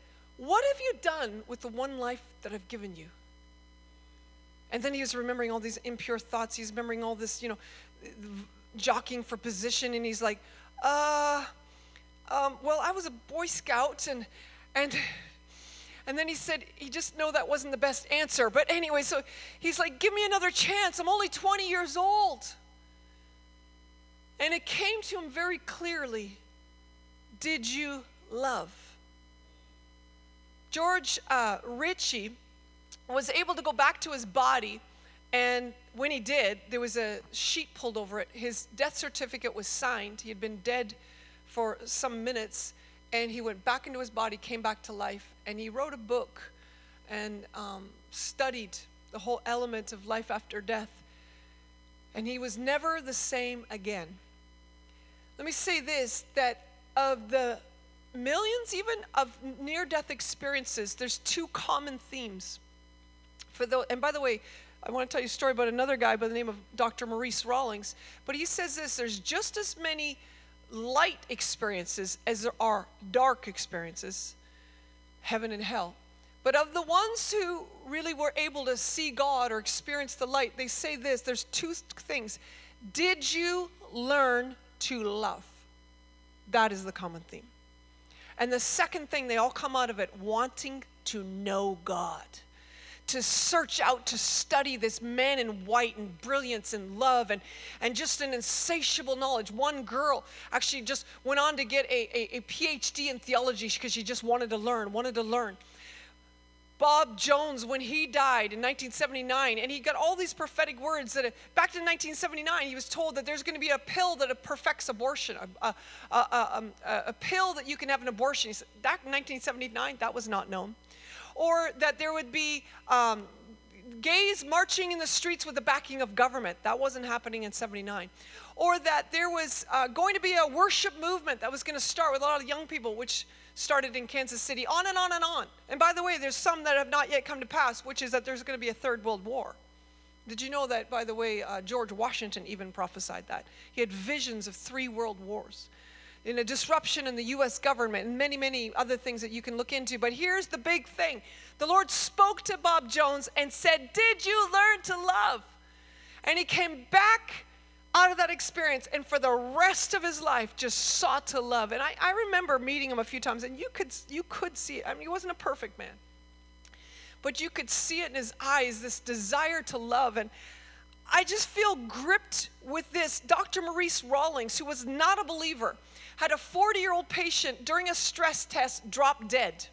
what have you done with the one life that I've given you? And then he was remembering all these impure thoughts. He's remembering all this, you know, jockeying for position. And he's like, uh, um, well, I was a Boy Scout. And, and, and then he said, he just know that wasn't the best answer. But anyway, so he's like, give me another chance. I'm only 20 years old. And it came to him very clearly did you love? George uh, Ritchie was able to go back to his body, and when he did, there was a sheet pulled over it. His death certificate was signed. He had been dead for some minutes, and he went back into his body, came back to life, and he wrote a book and um, studied the whole element of life after death. And he was never the same again. Let me say this that of the millions, even of near death experiences, there's two common themes. For the, and by the way, I want to tell you a story about another guy by the name of Dr. Maurice Rawlings. But he says this there's just as many light experiences as there are dark experiences, heaven and hell. But of the ones who really were able to see God or experience the light, they say this there's two things. Did you learn to love? That is the common theme. And the second thing, they all come out of it wanting to know God to search out to study this man in white and brilliance and love and, and just an insatiable knowledge. One girl actually just went on to get a, a, a PhD in theology because she just wanted to learn, wanted to learn. Bob Jones, when he died in 1979, and he got all these prophetic words that back in 1979, he was told that there's going to be a pill that perfects abortion, a, a, um, a, a pill that you can have an abortion. He said, back in 1979, that was not known or that there would be um, gays marching in the streets with the backing of government. That wasn't happening in 79. Or that there was uh, going to be a worship movement that was going to start with a lot of young people, which started in Kansas City, on and on and on. And by the way, there's some that have not yet come to pass, which is that there's going to be a third world war. Did you know that, by the way, uh, George Washington even prophesied that? He had visions of three world wars in a disruption in the US government and many, many other things that you can look into. But here's the big thing the Lord spoke to Bob Jones and said, Did you learn to love? And he came back out of that experience and for the rest of his life just sought to love. And I, I remember meeting him a few times and you could, you could see it. I mean, he wasn't a perfect man, but you could see it in his eyes this desire to love. And I just feel gripped with this. Dr. Maurice Rawlings, who was not a believer, had a 40 year old patient during a stress test drop dead.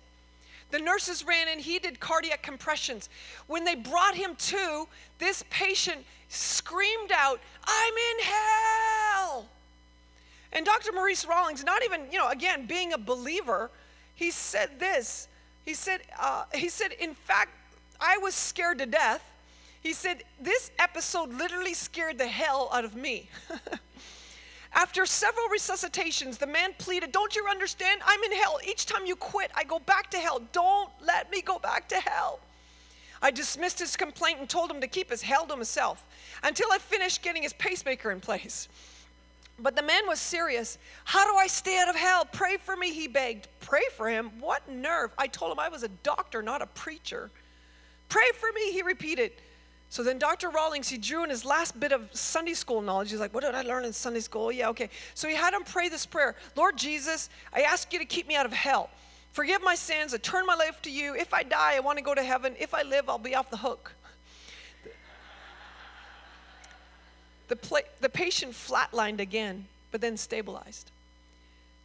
The nurses ran in, he did cardiac compressions. When they brought him to, this patient screamed out, I'm in hell. And Dr. Maurice Rawlings, not even, you know, again, being a believer, he said this. He said, uh, he said, in fact, I was scared to death. He said, this episode literally scared the hell out of me. After several resuscitations, the man pleaded, Don't you understand? I'm in hell. Each time you quit, I go back to hell. Don't let me go back to hell. I dismissed his complaint and told him to keep his hell to himself until I finished getting his pacemaker in place. But the man was serious. How do I stay out of hell? Pray for me, he begged. Pray for him? What nerve? I told him I was a doctor, not a preacher. Pray for me, he repeated. So then Dr. Rawlings, he drew in his last bit of Sunday school knowledge. He's like, What did I learn in Sunday school? Yeah, okay. So he had him pray this prayer Lord Jesus, I ask you to keep me out of hell. Forgive my sins. I turn my life to you. If I die, I want to go to heaven. If I live, I'll be off the hook. The, pla- the patient flatlined again, but then stabilized.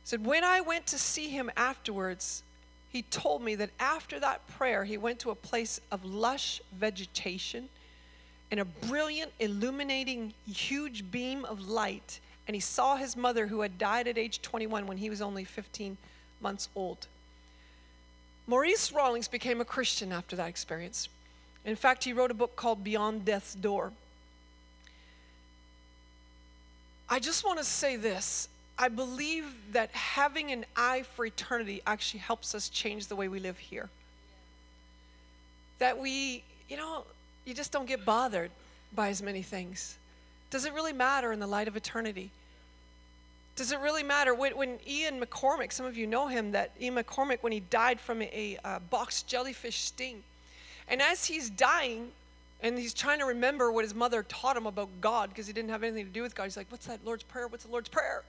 Said, When I went to see him afterwards, he told me that after that prayer, he went to a place of lush vegetation and a brilliant, illuminating, huge beam of light. And he saw his mother, who had died at age 21 when he was only 15 months old. Maurice Rawlings became a Christian after that experience. In fact, he wrote a book called Beyond Death's Door. I just want to say this. I believe that having an eye for eternity actually helps us change the way we live here. That we, you know, you just don't get bothered by as many things. Does it really matter in the light of eternity? Does it really matter? When, when Ian McCormick, some of you know him, that Ian McCormick, when he died from a, a uh, box jellyfish sting, and as he's dying, and he's trying to remember what his mother taught him about God because he didn't have anything to do with God. He's like, What's that Lord's Prayer? What's the Lord's Prayer?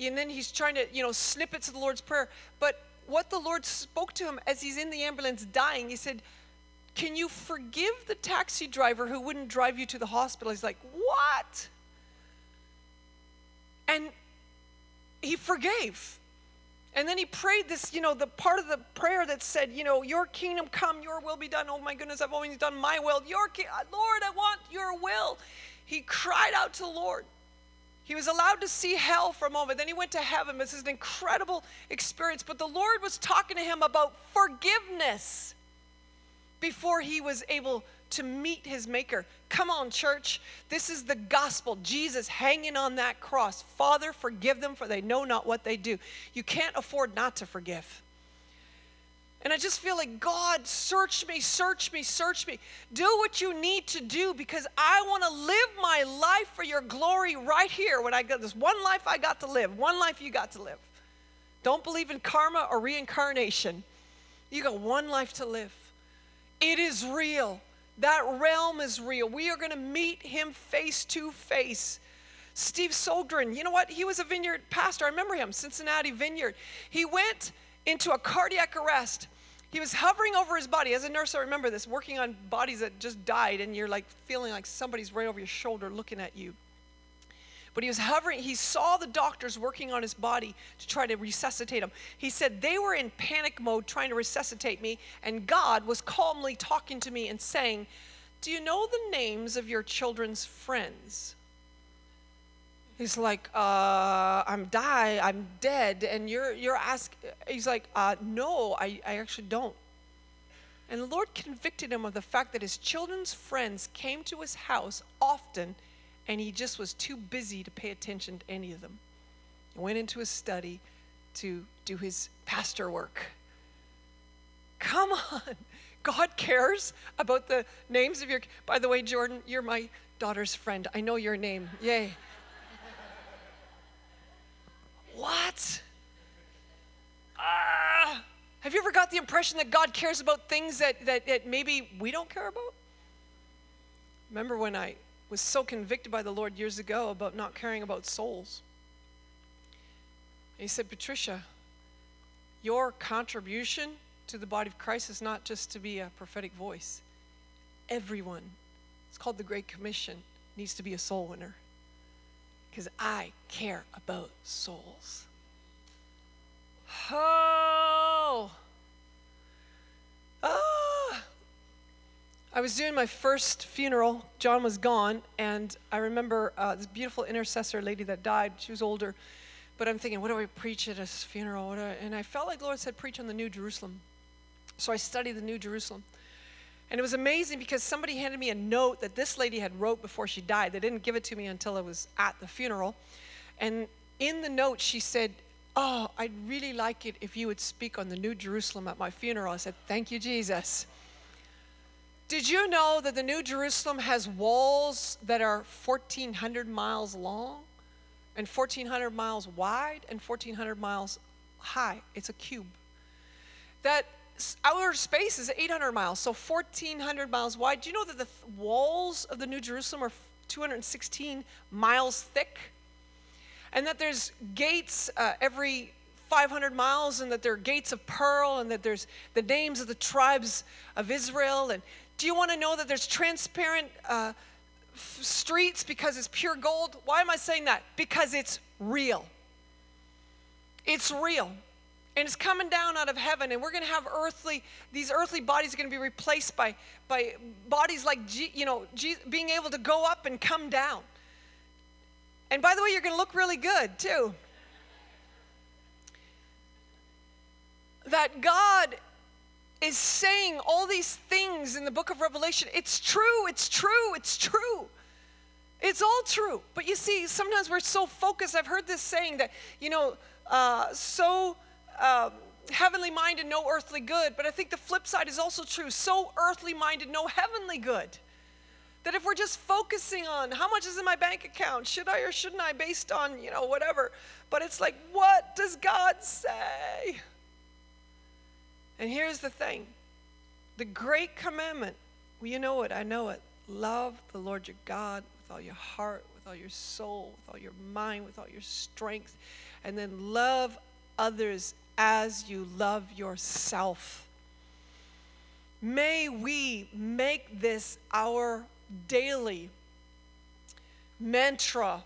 And then he's trying to, you know, snippets of the Lord's Prayer. But what the Lord spoke to him as he's in the ambulance dying, he said, can you forgive the taxi driver who wouldn't drive you to the hospital? He's like, What? And he forgave. And then he prayed this, you know, the part of the prayer that said, you know, your kingdom come, your will be done. Oh my goodness, I've only done my will. Your ki- uh, Lord, I want your will. He cried out to the Lord. He was allowed to see hell for a moment. Then he went to heaven. This is an incredible experience. But the Lord was talking to him about forgiveness before he was able to meet his maker. Come on, church. This is the gospel. Jesus hanging on that cross. Father, forgive them, for they know not what they do. You can't afford not to forgive. And I just feel like, God, search me, search me, search me. Do what you need to do because I want to live my life for your glory right here when I got this one life I got to live, one life you got to live. Don't believe in karma or reincarnation. You got one life to live. It is real. That realm is real. We are going to meet him face to face. Steve Sjogren, you know what? He was a vineyard pastor. I remember him, Cincinnati Vineyard. He went into a cardiac arrest he was hovering over his body. As a nurse, I remember this, working on bodies that just died, and you're like feeling like somebody's right over your shoulder looking at you. But he was hovering, he saw the doctors working on his body to try to resuscitate him. He said they were in panic mode trying to resuscitate me, and God was calmly talking to me and saying, Do you know the names of your children's friends? He's like, uh, I'm die, I'm dead, and you're you're asking. He's like, uh, no, I, I actually don't. And the Lord convicted him of the fact that his children's friends came to his house often, and he just was too busy to pay attention to any of them. He went into his study to do his pastor work. Come on. God cares about the names of your. By the way, Jordan, you're my daughter's friend. I know your name. Yay. What? Ah. Uh, have you ever got the impression that God cares about things that, that, that maybe we don't care about? Remember when I was so convicted by the Lord years ago about not caring about souls? he said, Patricia, your contribution to the body of Christ is not just to be a prophetic voice. Everyone, it's called the Great Commission, needs to be a soul winner because I care about souls. Oh. Ah. I was doing my first funeral. John was gone, and I remember uh, this beautiful intercessor lady that died. She was older, but I'm thinking, what do I preach at his funeral? and I felt like the Lord said, preach on the New Jerusalem. So I studied the New Jerusalem. And it was amazing because somebody handed me a note that this lady had wrote before she died. They didn't give it to me until I was at the funeral. And in the note, she said, Oh, I'd really like it if you would speak on the New Jerusalem at my funeral. I said, Thank you, Jesus. Did you know that the New Jerusalem has walls that are 1,400 miles long and 1,400 miles wide and 1,400 miles high? It's a cube. That outer space is 800 miles, so 1,400 miles wide. Do you know that the th- walls of the New Jerusalem are 216 miles thick? And that there's gates uh, every 500 miles, and that there are gates of pearl, and that there's the names of the tribes of Israel. And do you want to know that there's transparent uh, f- streets because it's pure gold? Why am I saying that? Because it's real. It's real and it's coming down out of heaven and we're going to have earthly these earthly bodies are going to be replaced by by bodies like G, you know G, being able to go up and come down and by the way you're going to look really good too that god is saying all these things in the book of revelation it's true it's true it's true it's all true but you see sometimes we're so focused i've heard this saying that you know uh, so um, heavenly minded, no earthly good. But I think the flip side is also true. So earthly minded, no heavenly good. That if we're just focusing on how much is in my bank account, should I or shouldn't I, based on, you know, whatever. But it's like, what does God say? And here's the thing the great commandment, well, you know it, I know it. Love the Lord your God with all your heart, with all your soul, with all your mind, with all your strength. And then love others as you love yourself. May we make this our daily mantra,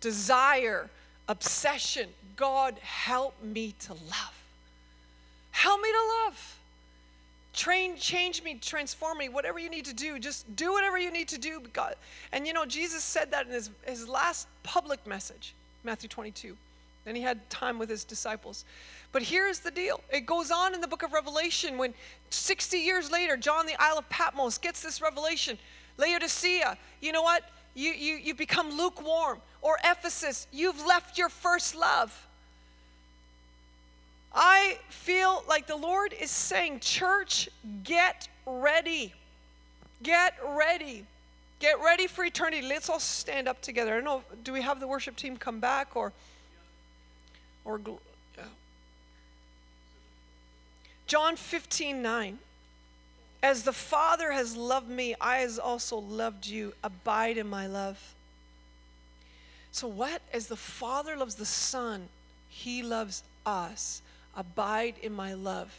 desire, obsession. God, help me to love. Help me to love. Train, change me, transform me, whatever you need to do. Just do whatever you need to do. God. And you know, Jesus said that in his, his last public message, Matthew 22. Then he had time with his disciples. But here's the deal it goes on in the book of Revelation when 60 years later, John, the Isle of Patmos, gets this revelation. Laodicea, you know what? You, you, you become lukewarm. Or Ephesus, you've left your first love. I feel like the Lord is saying, Church, get ready. Get ready. Get ready for eternity. Let's all stand up together. I don't know, do we have the worship team come back or, or. John 15, 9. As the Father has loved me, I has also loved you. Abide in my love. So, what? As the Father loves the Son, He loves us. Abide in my love.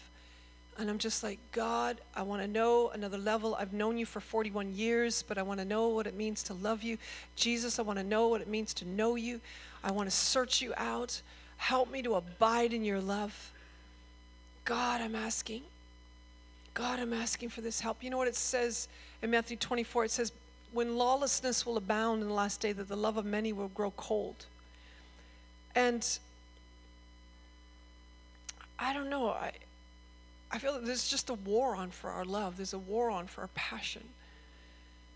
And I'm just like, God, I want to know another level. I've known you for 41 years, but I want to know what it means to love you. Jesus, I want to know what it means to know you. I want to search you out. Help me to abide in your love. God, I'm asking. God, I'm asking for this help. You know what it says in Matthew 24? It says, When lawlessness will abound in the last day, that the love of many will grow cold. And I don't know. I, I feel that there's just a war on for our love. There's a war on for our passion.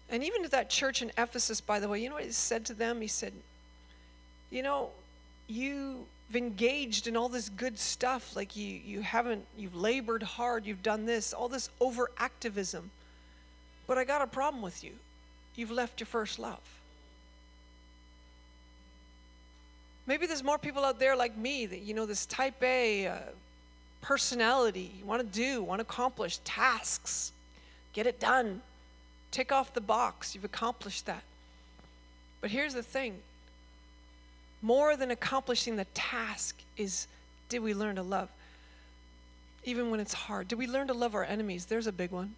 And even to that church in Ephesus, by the way, you know what he said to them? He said, You know, you've engaged in all this good stuff. Like you, you haven't, you've labored hard, you've done this, all this over activism. But I got a problem with you. You've left your first love. Maybe there's more people out there like me that, you know, this type A, uh, personality, you want to do, want to accomplish tasks, get it done, tick off the box, you've accomplished that. But here's the thing more than accomplishing the task is did we learn to love? Even when it's hard. Did we learn to love our enemies? There's a big one.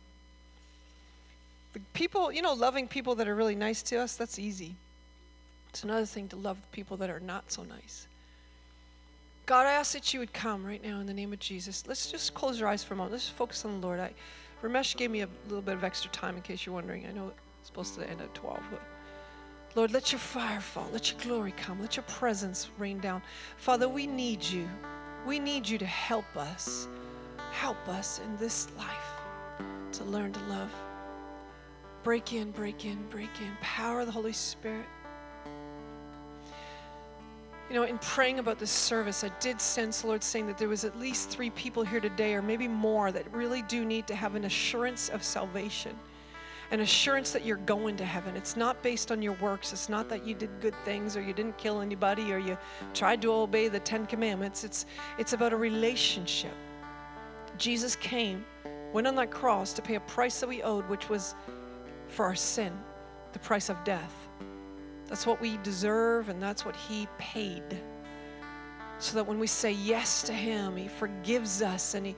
The people, you know, loving people that are really nice to us, that's easy. It's another thing to love people that are not so nice. God, I ask that you would come right now in the name of Jesus. Let's just close your eyes for a moment. Let's just focus on the Lord. I, Ramesh gave me a little bit of extra time in case you're wondering. I know it's supposed to end at 12, but Lord, let your fire fall. Let your glory come. Let your presence rain down. Father, we need you. We need you to help us. Help us in this life to learn to love. Break in, break in, break in. Power of the Holy Spirit. You know, in praying about this service, I did sense the Lord saying that there was at least three people here today, or maybe more, that really do need to have an assurance of salvation, an assurance that you're going to heaven. It's not based on your works. It's not that you did good things, or you didn't kill anybody, or you tried to obey the Ten Commandments. It's it's about a relationship. Jesus came, went on that cross to pay a price that we owed, which was for our sin, the price of death. That's what we deserve, and that's what He paid. So that when we say yes to Him, He forgives us and He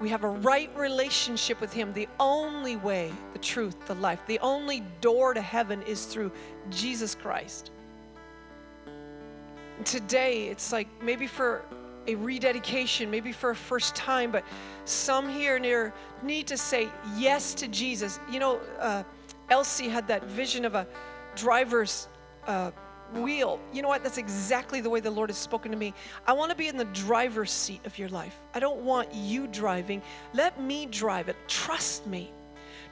we have a right relationship with Him. The only way, the truth, the life, the only door to heaven is through Jesus Christ. And today, it's like maybe for a rededication, maybe for a first time, but some here near need to say yes to Jesus. You know, uh, Elsie had that vision of a driver's uh, wheel. You know what? That's exactly the way the Lord has spoken to me. I want to be in the driver's seat of your life. I don't want you driving. Let me drive it. Trust me.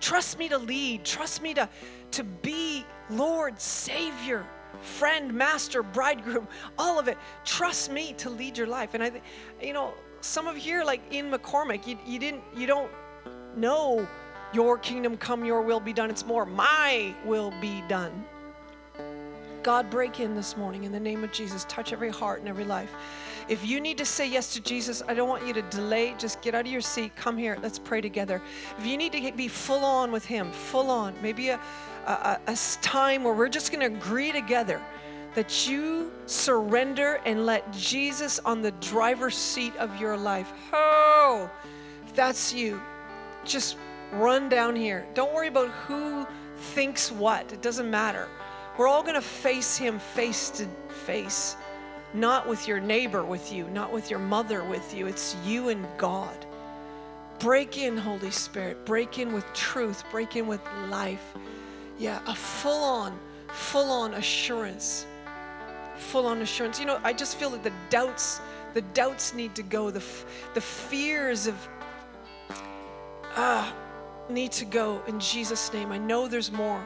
Trust me to lead. Trust me to, to be Lord, Savior, friend, master, bridegroom, all of it. Trust me to lead your life. And I, you know, some of you here, like Ian McCormick, you, you didn't, you don't know your kingdom come, your will be done. It's more my will be done. God, break in this morning in the name of Jesus. Touch every heart and every life. If you need to say yes to Jesus, I don't want you to delay. Just get out of your seat. Come here. Let's pray together. If you need to be full on with Him, full on, maybe a, a, a time where we're just going to agree together that you surrender and let Jesus on the driver's seat of your life. Oh, if that's you, just run down here. Don't worry about who thinks what, it doesn't matter. We're all going to face him face to face. not with your neighbor with you, not with your mother with you. It's you and God. Break in, Holy Spirit. Break in with truth. Break in with life. Yeah, a full on, full on assurance. Full on assurance. You know, I just feel that the doubts, the doubts need to go. The, the fears of, ah, need to go in Jesus' name. I know there's more.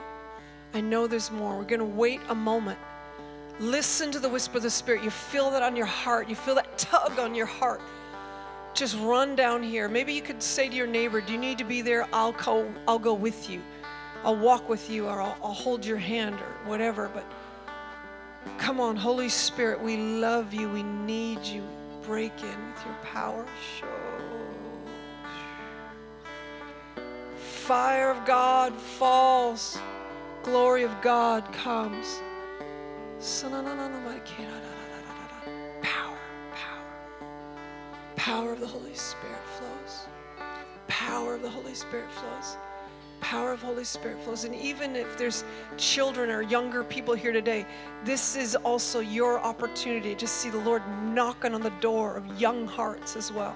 I know there's more. We're going to wait a moment. Listen to the whisper of the Spirit. You feel that on your heart. You feel that tug on your heart. Just run down here. Maybe you could say to your neighbor, Do you need to be there? I'll go, I'll go with you. I'll walk with you or I'll, I'll hold your hand or whatever. But come on, Holy Spirit, we love you. We need you. Break in with your power. Show. Fire of God falls. Glory of God comes. Power, power. Power of the Holy Spirit flows. Power of the Holy Spirit flows. Power of Holy Spirit flows. And even if there's children or younger people here today, this is also your opportunity to see the Lord knocking on the door of young hearts as well.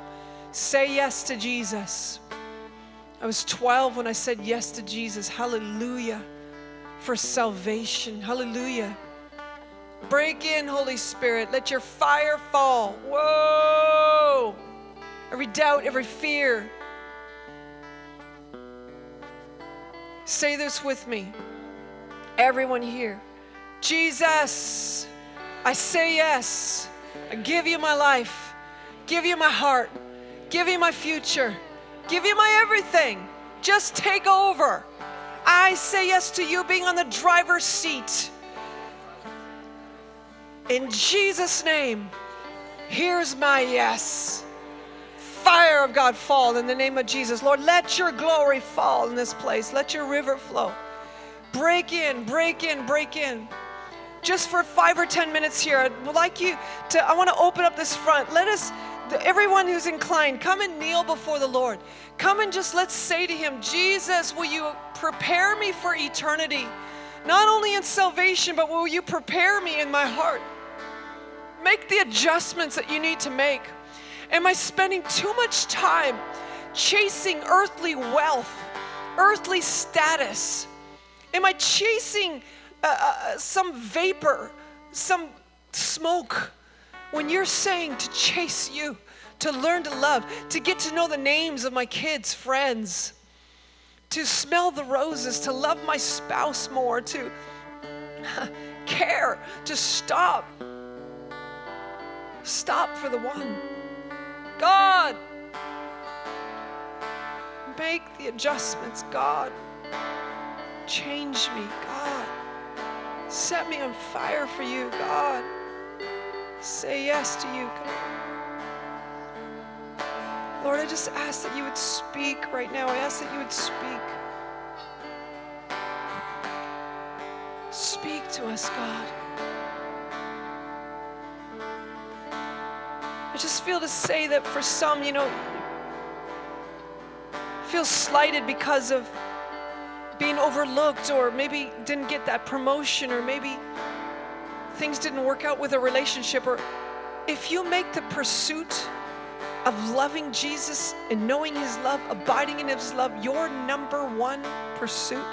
Say yes to Jesus. I was 12 when I said yes to Jesus. Hallelujah. For salvation. Hallelujah. Break in, Holy Spirit. Let your fire fall. Whoa! Every doubt, every fear. Say this with me. Everyone here. Jesus, I say yes. I give you my life, give you my heart, give you my future, give you my everything. Just take over. I say yes to you being on the driver's seat. In Jesus' name, here's my yes. Fire of God fall in the name of Jesus. Lord, let your glory fall in this place. Let your river flow. Break in, break in, break in. Just for five or 10 minutes here, I'd like you to, I want to open up this front. Let us, everyone who's inclined, come and kneel before the Lord. Come and just let's say to Him, Jesus, will you prepare me for eternity? Not only in salvation, but will you prepare me in my heart? Make the adjustments that you need to make. Am I spending too much time chasing earthly wealth, earthly status? Am I chasing uh, uh, some vapor, some smoke? When you're saying to chase you, to learn to love, to get to know the names of my kids' friends, to smell the roses, to love my spouse more, to care, to stop. Stop for the one. God, make the adjustments, God. Change me, God. Set me on fire for you, God. Say yes to you. Lord, I just ask that you would speak right now. I ask that you would speak. Speak to us, God. I just feel to say that for some, you know, feel slighted because of being overlooked or maybe didn't get that promotion or maybe things didn't work out with a relationship or if you make the pursuit of loving Jesus and knowing his love, abiding in his love your number one pursuit,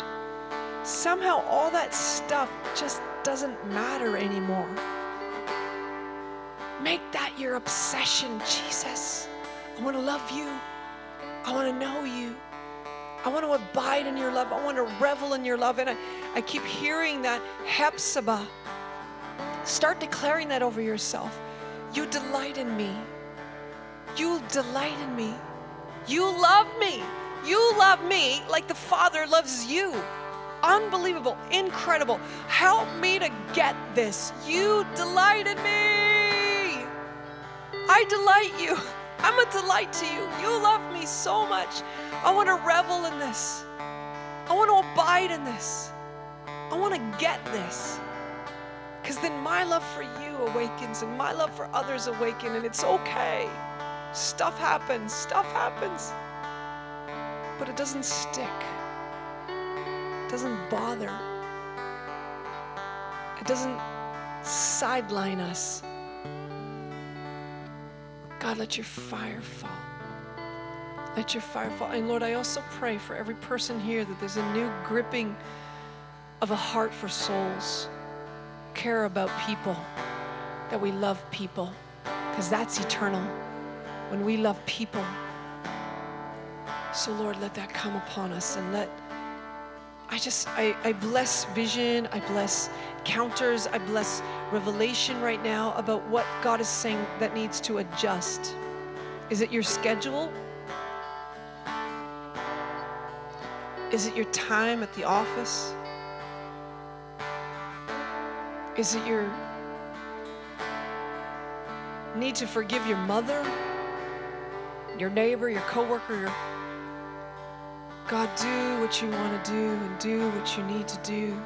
somehow all that stuff just doesn't matter anymore. Make that your obsession, Jesus. I want to love you. I want to know you. I want to abide in your love. I want to revel in your love. And I, I keep hearing that Hepzibah. Start declaring that over yourself. You delight in me. You delight in me. You love me. You love me like the Father loves you. Unbelievable, incredible. Help me to get this. You delight in me. I delight you. I'm a delight to you. You love me so much. I want to revel in this. I want to abide in this. I want to get this. Because then my love for you awakens and my love for others awaken, and it's okay. Stuff happens, stuff happens. But it doesn't stick, it doesn't bother, it doesn't sideline us. God, let your fire fall. Let your fire fall. And Lord, I also pray for every person here that there's a new gripping of a heart for souls, care about people, that we love people, because that's eternal when we love people. So, Lord, let that come upon us and let I just, I, I bless vision, I bless counters, I bless revelation right now about what God is saying that needs to adjust. Is it your schedule? Is it your time at the office? Is it your need to forgive your mother, your neighbor, your coworker, your God, do what you want to do and do what you need to do.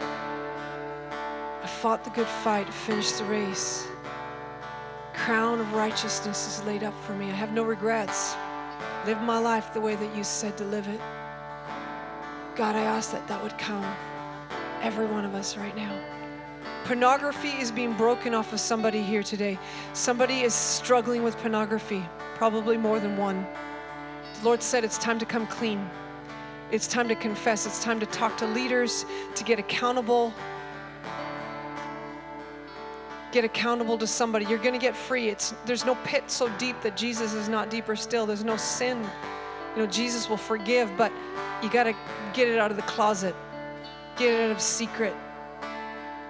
I fought the good fight, finished the race. Crown of righteousness is laid up for me. I have no regrets. Live my life the way that you said to live it. God, I ask that that would come every one of us right now. Pornography is being broken off of somebody here today. Somebody is struggling with pornography, probably more than one. The Lord said it's time to come clean. It's time to confess. It's time to talk to leaders, to get accountable. Get accountable to somebody. You're going to get free. It's there's no pit so deep that Jesus is not deeper still. There's no sin. You know, Jesus will forgive, but you got to get it out of the closet. Get it out of secret.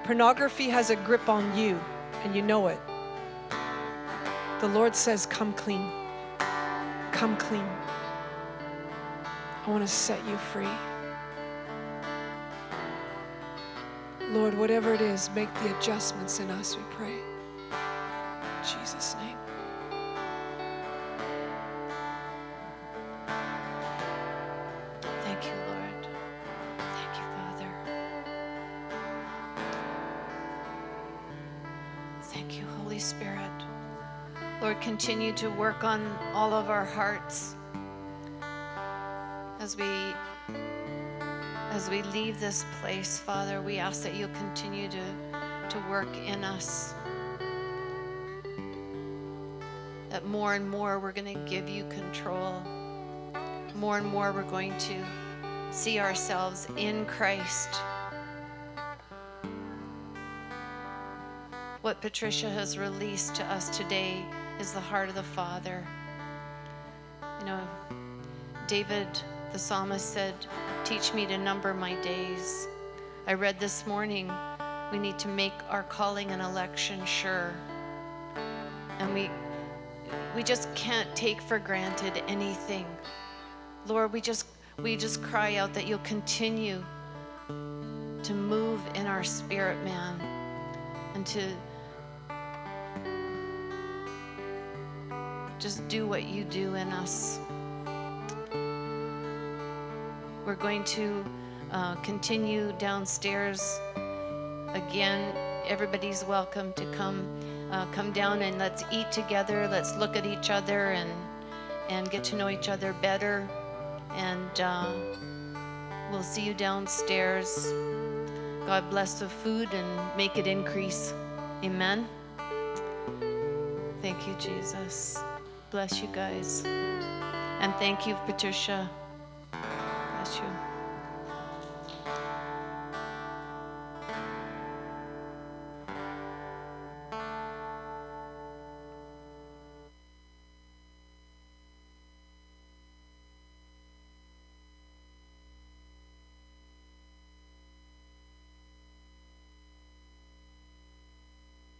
Pornography has a grip on you, and you know it. The Lord says, "Come clean. Come clean." I want to set you free. Lord, whatever it is, make the adjustments in us, we pray. In Jesus' name. Thank you, Holy Spirit. Lord, continue to work on all of our hearts as we as we leave this place, Father, we ask that you'll continue to, to work in us. That more and more we're going to give you control. More and more we're going to see ourselves in Christ. What Patricia has released to us today is the heart of the Father. You know, David the psalmist said, Teach me to number my days. I read this morning, we need to make our calling and election sure. And we we just can't take for granted anything. Lord, we just we just cry out that you'll continue to move in our spirit, man, and to just do what you do in us. We're going to uh, continue downstairs. Again, everybody's welcome to come uh, come down and let's eat together. Let's look at each other and and get to know each other better. And uh, we'll see you downstairs. God bless the food and make it increase. Amen. Thank you, Jesus. Bless you guys. And thank you, Patricia. Bless you.